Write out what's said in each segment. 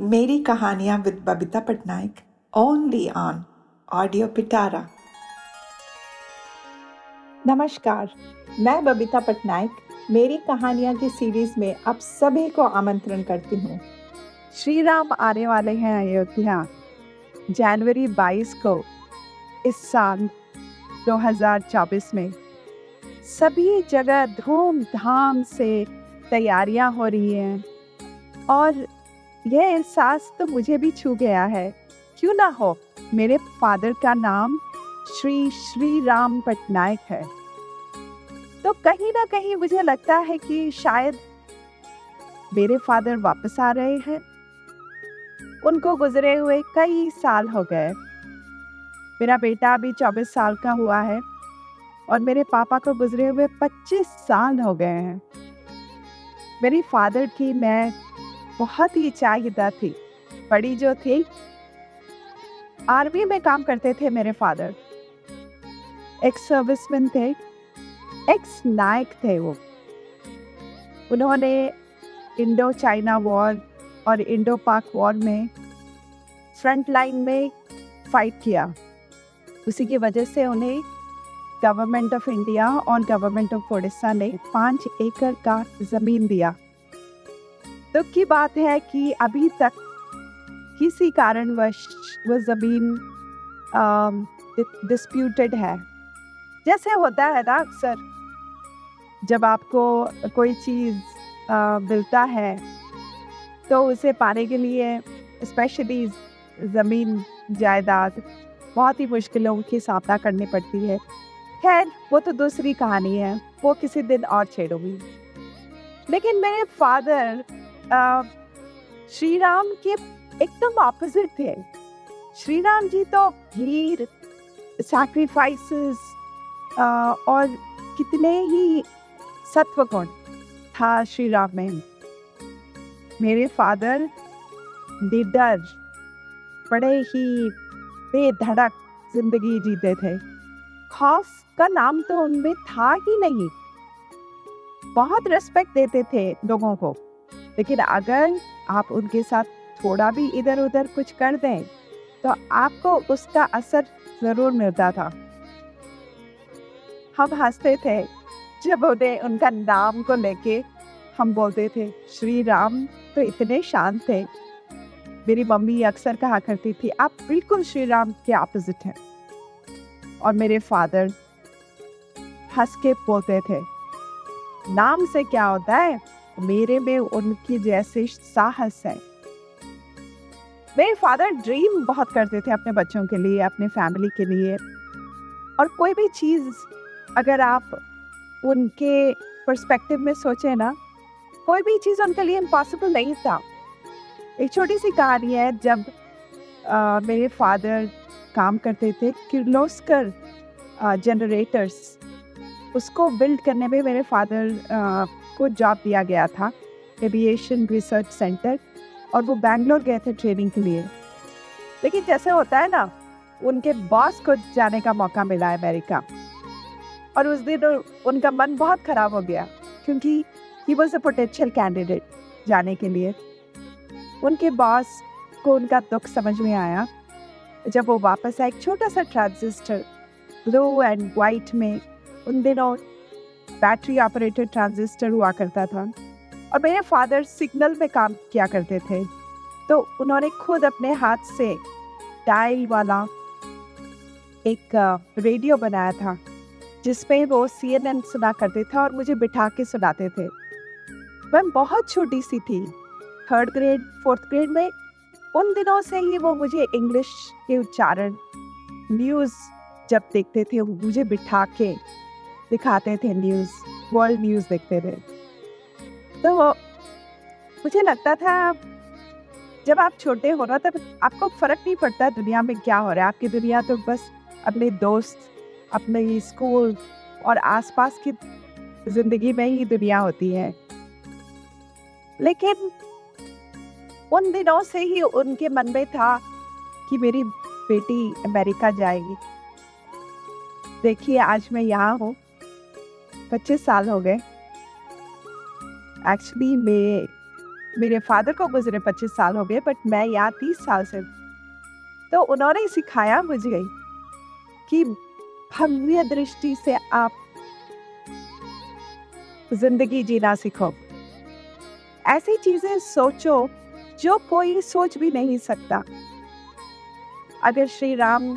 मेरी कहानियाँ with Babita Patnaik only on audio Pitara नमस्कार, मैं बबीता पटनायक, मेरी कहानियाँ की सीरीज़ में आप सभी को आमंत्रण करती हूँ। श्री राम आने वाले हैं अयोध्या, जनवरी 22 को, इस साल 2024 में। सभी जगह धूमधाम से तैयारियाँ हो रही हैं और यह एहसास तो मुझे भी छू गया है। क्यों ना हो? मेरे फादर का नाम श्री श्री राम पटनायक है। तो कहीं ना कहीं मुझे लगता है कि शायद मेरे फादर वापस आ रहे हैं। उनको गुजरे हुए कई साल हो गए। मेरा बेटा अभी चौबीस साल का हुआ है और मेरे पापा को गुजरे हुए पच्चीस साल हो गए हैं। मेरी फादर की मैं बहुत ही चाहिदा थी। बड़ी जो थी, आर्मी में काम करते थे मेरे फादर। एक्स सर्विसमैन थे एक्स नायक थे वो। उन्होंने इंडो चाइना वॉर और इंडो पाक वॉर में फ्रंट लाइन में फाइट किया। उसी की वजह से उन्हें गवर्नमेंट ऑफ़ इंडिया और गवर्नमेंट ऑफ़ उड़ीसा ने पाँच एकड़ का ज़मीन दिया। दुख की बात है कि अभी तक किसी कारणवश वो ज़मीन डिस्प्यूटेड है। जैसे होता है ना अक्सर, जब आपको कोई चीज़ मिलता है तो उसे पाने के लिए स्पेशली ज़मीन, जायदाद बहुत ही मुश्किलों की सामना करनी पड़ती है। खैर, वो तो दूसरी कहानी है, वो किसी दिन और छेड़ूँगी। लेकिन मेरे फादर श्री राम के एकदम ऑपोजिट थे। श्री राम जी तो भीड़ सैक्रिफाइसेस और कितने ही सत्व गुण था श्री राम में। मेरे फादर निडर बड़े ही बेधड़क ज़िंदगी जीते थे। खौफ का नाम तो उनमें था ही नहीं। बहुत रेस्पेक्ट देते थे लोगों को। लेकिन अगर आप उनके साथ थोड़ा भी इधर उधर कुछ कर दें तो आपको उसका असर ज़रूर मिलता था। हम हँसते थे जब उन्हें उनका नाम को लेके हम बोलते थे, श्री राम तो इतने शांत थे। मेरी मम्मी अक्सर कहा करती थी, आप बिल्कुल श्री राम के ऑपोजिट हैं। और मेरे फादर हंस के बोलते थे, नाम से क्या होता है? मेरे में उनकी जैसे साहस है। मेरे फादर ड्रीम बहुत करते थे अपने बच्चों के लिए अपने फैमिली के लिए। और कोई भी चीज़ अगर आप उनके पर्सपेक्टिव में सोचें ना कोई भी चीज़ उनके लिए इम्पॉसिबल नहीं था। एक छोटी सी कहानी है जब आ, मेरे फादर काम करते थे किर्लोस्कर जनरेटर्स उसको बिल्ड करने में मेरे फादर को जॉब दिया गया था एविएशन रिसर्च सेंटर और वो बैंगलोर गए थे ट्रेनिंग के लिए। लेकिन जैसे होता है ना, उनके बॉस को जाने का मौका मिला अमेरिका। और उस दिन उनका मन बहुत ख़राब हो गया, क्योंकि he was a potential candidate जाने के लिए। उनके बॉस को उनका दुख समझ में आया, जब वो वापस आए, एक छोटा सा ट्रांजिस्टर ब्लू एंड वाइट में, उन दिनों बैटरी ऑपरेटेड ट्रांजिस्टर हुआ करता था और मेरे फादर सिग्नल में काम किया करते थे। तो उन्होंने खुद अपने हाथ से डायल वाला एक रेडियो बनाया था जिसमें वो सी एन एन सुना करते थे और मुझे बिठा के सुनाते थे। मैं बहुत छोटी सी थी थर्ड ग्रेड फोर्थ ग्रेड में उन दिनों से ही वो मुझे इंग्लिश के उच्चारण न्यूज़ जब देखते थे मुझे बिठा के दिखाते थे न्यूज़ वर्ल्ड न्यूज़ देखते थे। तो मुझे लगता था, जब आप छोटे हो ना, तब आपको फ़र्क नहीं पड़ता दुनिया में क्या हो रहा है। आपकी दुनिया तो बस अपने दोस्त, अपने स्कूल और आसपास की ज़िंदगी में ही दुनिया होती है। लेकिन उन दिनों से ही उनके मन में था कि मेरी बेटी अमेरिका जाएगी। देखिए, आज मैं यहाँ हूँ। पच्चीस साल हो गए। एक्चुअली मेरे मेरे फादर को गुजरे पच्चीस साल हो गए बट मैं यहाँ तीस साल से तो उन्होंने सिखाया मुझे कि भव्य दृष्टि से आप ज़िंदगी जीना सीखो। ऐसी चीज़ें सोचो जो कोई सोच भी नहीं सकता। अगर श्री राम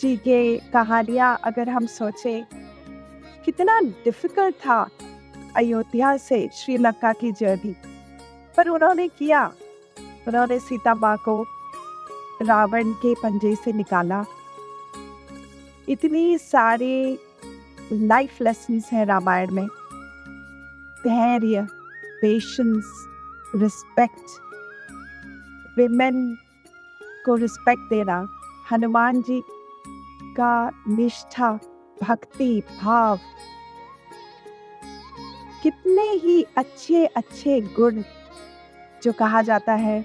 जी के कहानियाँ अगर हम सोचें, कितना डिफ़िकल्ट था अयोध्या से श्रीलंका की जर्नी पर उन्होंने किया। उन्होंने सीता माँ को रावण के पंजे से निकाला। इतनी सारे लाइफ लेसन्स हैं रामायण में। धैर्य पेशेंस रिस्पेक्ट विमेन को रिस्पेक्ट देना, हनुमान जी का निष्ठा, भक्ति, भाव। कितने ही अच्छे अच्छे गुण जो कहा जाता है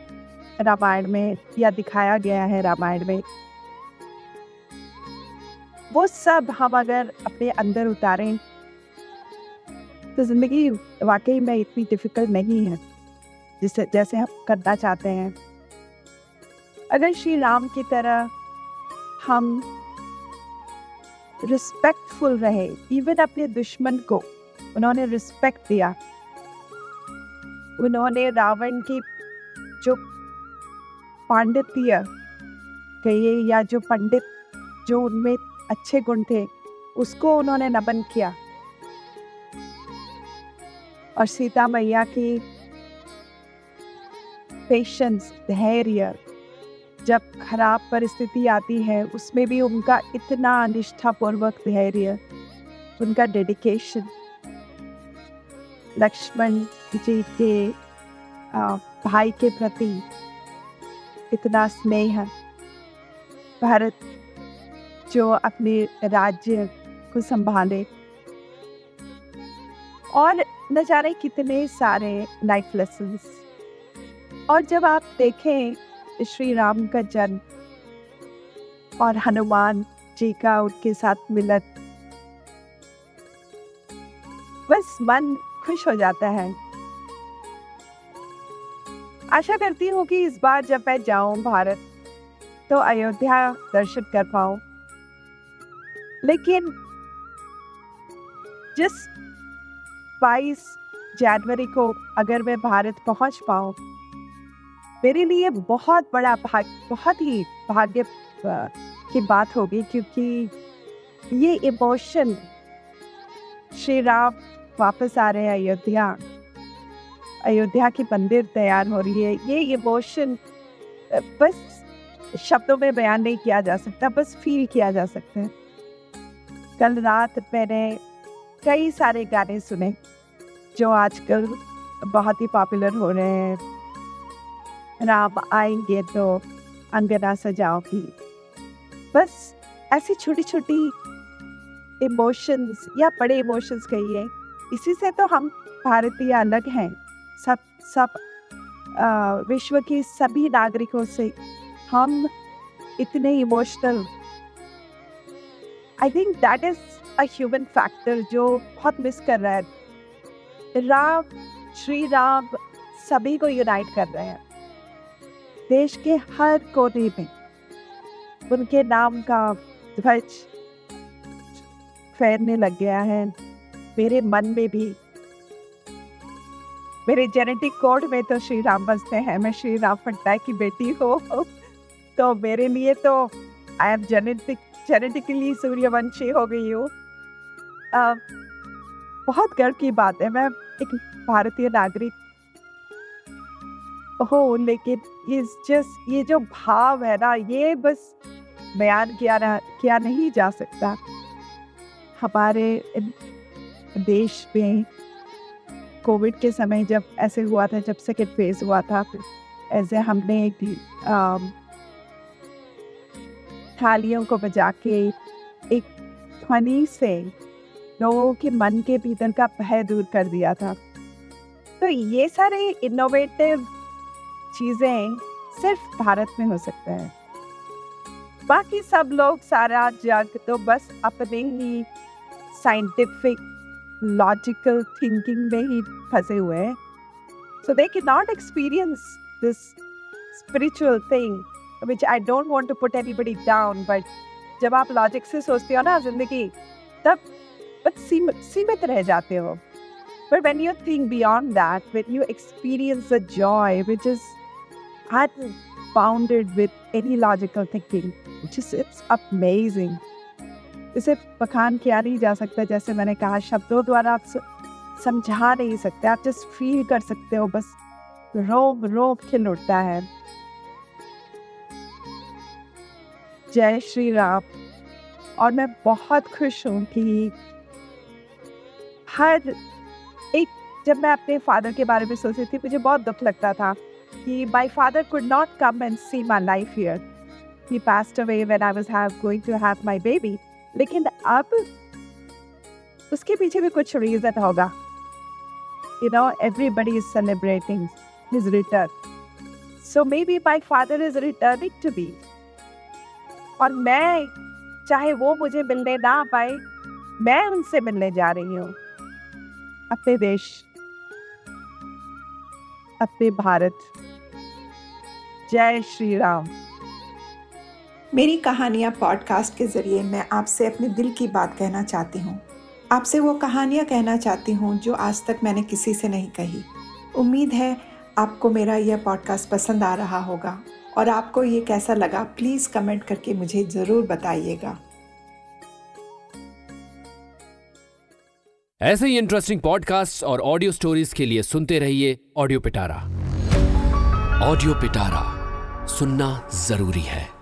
रामायण में या दिखाया गया है रामायण में, वो सब हम अगर अपने अंदर उतारें तो ज़िंदगी वाकई में इतनी डिफ़िकल्ट नहीं है, जिसे, जैसे हम करना चाहते हैं। अगर श्री राम की तरह हम रिस्पेक्टफुल रहे इवन अपने दुश्मन को। उन्होंने रिस्पेक्ट दिया। उन्होंने रावण की जो पांडित्य कहिए या जो पंडित जो उनमें अच्छे गुण थे, उसको उन्होंने नमन किया। और सीता मैया की पेशेंस धैर्य जब खराब परिस्थिति आती है, उसमें भी उनका इतना निष्ठापूर्वक धैर्य, उनका डेडिकेशन लक्ष्मण जी के भाई के प्रति इतना स्नेह, भारत जो अपने राज्य को संभाले। और न जाने कितने सारे लाइफ लेसन्स और जब आप देखें श्री राम का जन्म और हनुमान जी का उनके साथ मिलन। बस मन खुश हो जाता है। आशा करती हूँ कि इस बार जब मैं जाऊँ भारत तो अयोध्या दर्शन कर पाऊँ। लेकिन जिस 22 जनवरी को अगर मैं भारत पहुँच पाऊँ मेरे लिए बहुत बड़ा भाग, बहुत ही भाग्य की बात होगी क्योंकि ये इमोशन श्री राम वापस आ रहे हैं अयोध्या। अयोध्या की मंदिर तैयार हो रही है। ये इमोशन बस शब्दों में बयान नहीं किया जा सकता, बस फील किया जा सकता है। कल रात मैंने कई सारे गाने सुने जो आजकल बहुत ही पॉपुलर हो रहे हैं। राम आएँगे तो अंगना सजाओगी बस ऐसी छोटी छोटी इमोशंस या बड़े इमोशंस कहिए, इसी से तो हम भारतीय अलग हैं। सब सब विश्व के सभी नागरिकों से हम इतने emotional I think that is a human factor जो बहुत मिस कर रहा है। राम श्री राम सभी को यूनाइट कर रहे हैं। देश के हर कोने में उनके नाम का ध्वज फैरने लग गया है। मेरे मन में भी, मेरे जेनेटिक कोड में तो श्री राम बसते हैं। मैं श्री राम पटनायक की बेटी हूँ। तो मेरे लिए तो I am genetic genetically Suryavanshi हो गई हूँ। बहुत गर्व की बात है। मैं एक भारतीय नागरिक हो, लेकिन इस जस्ट ये जो भाव है ना, ये बस बयान किया ना किया नहीं जा सकता। हमारे देश में कोविड के समय जब ऐसे हुआ था, जब सेकेंड फ़ेज़ हुआ था ऐसे हमने थालियों को बजा के एक ध्वनि से लोगों के मन के भीतर का भय दूर कर दिया था। तो ये सारे इनोवेटिव चीज़ें सिर्फ़ भारत में हो सकता है। बाकी सब लोग सारा जग तो बस अपने ही साइंटिफिक लॉजिकल थिंकिंग में ही फंसे हुए हैं। So they can not experience this spiritual thing which I don't want to put anybody down but जब आप लॉजिक से सोचते हो ना ज़िंदगी, तब बस सीमित सीमित रह जाते हो। But when you think think that when you experience the joy which which is unbounded with any logical thinking, which is it's amazing. इसे बखान किया नहीं जा सकता जैसे मैंने कहा शब्दों द्वारा आप समझा नहीं सकते आप जस्ट फील कर सकते हो बस रोम रोम खिल उठता है। जय श्री राम। और मैं बहुत खुश हूँ कि हर एक जब मैं अपने फादर के बारे में सोचती थी मुझे बहुत दुख लगता था। कि my father could not come and see my life here he passed away when I was have going to have my baby लेकिन अब उसके पीछे भी कुछ रीजन होगा। You know everybody is celebrating his return so may be my father is returning to be और मैं, चाहे वो मुझे मिलने ना पाए, मैं उनसे मिलने जा रही हूँ। अपने देश, अपने भारत। जय श्री राम। मेरी कहानियाँ पॉडकास्ट के ज़रिए मैं आपसे अपने दिल की बात कहना चाहती हूँ। आपसे वो कहानियाँ कहना चाहती हूँ जो आज तक मैंने किसी से नहीं कही। उम्मीद है आपको मेरा यह पॉडकास्ट पसंद आ रहा होगा और आपको ये कैसा लगा प्लीज़ कमेंट करके मुझे ज़रूर बताइएगा। ऐसे ही इंटरेस्टिंग पॉडकास्ट और ऑडियो स्टोरीज के लिए सुनते रहिए ऑडियो पिटारा ऑडियो पिटारा सुनना ज़रूरी है।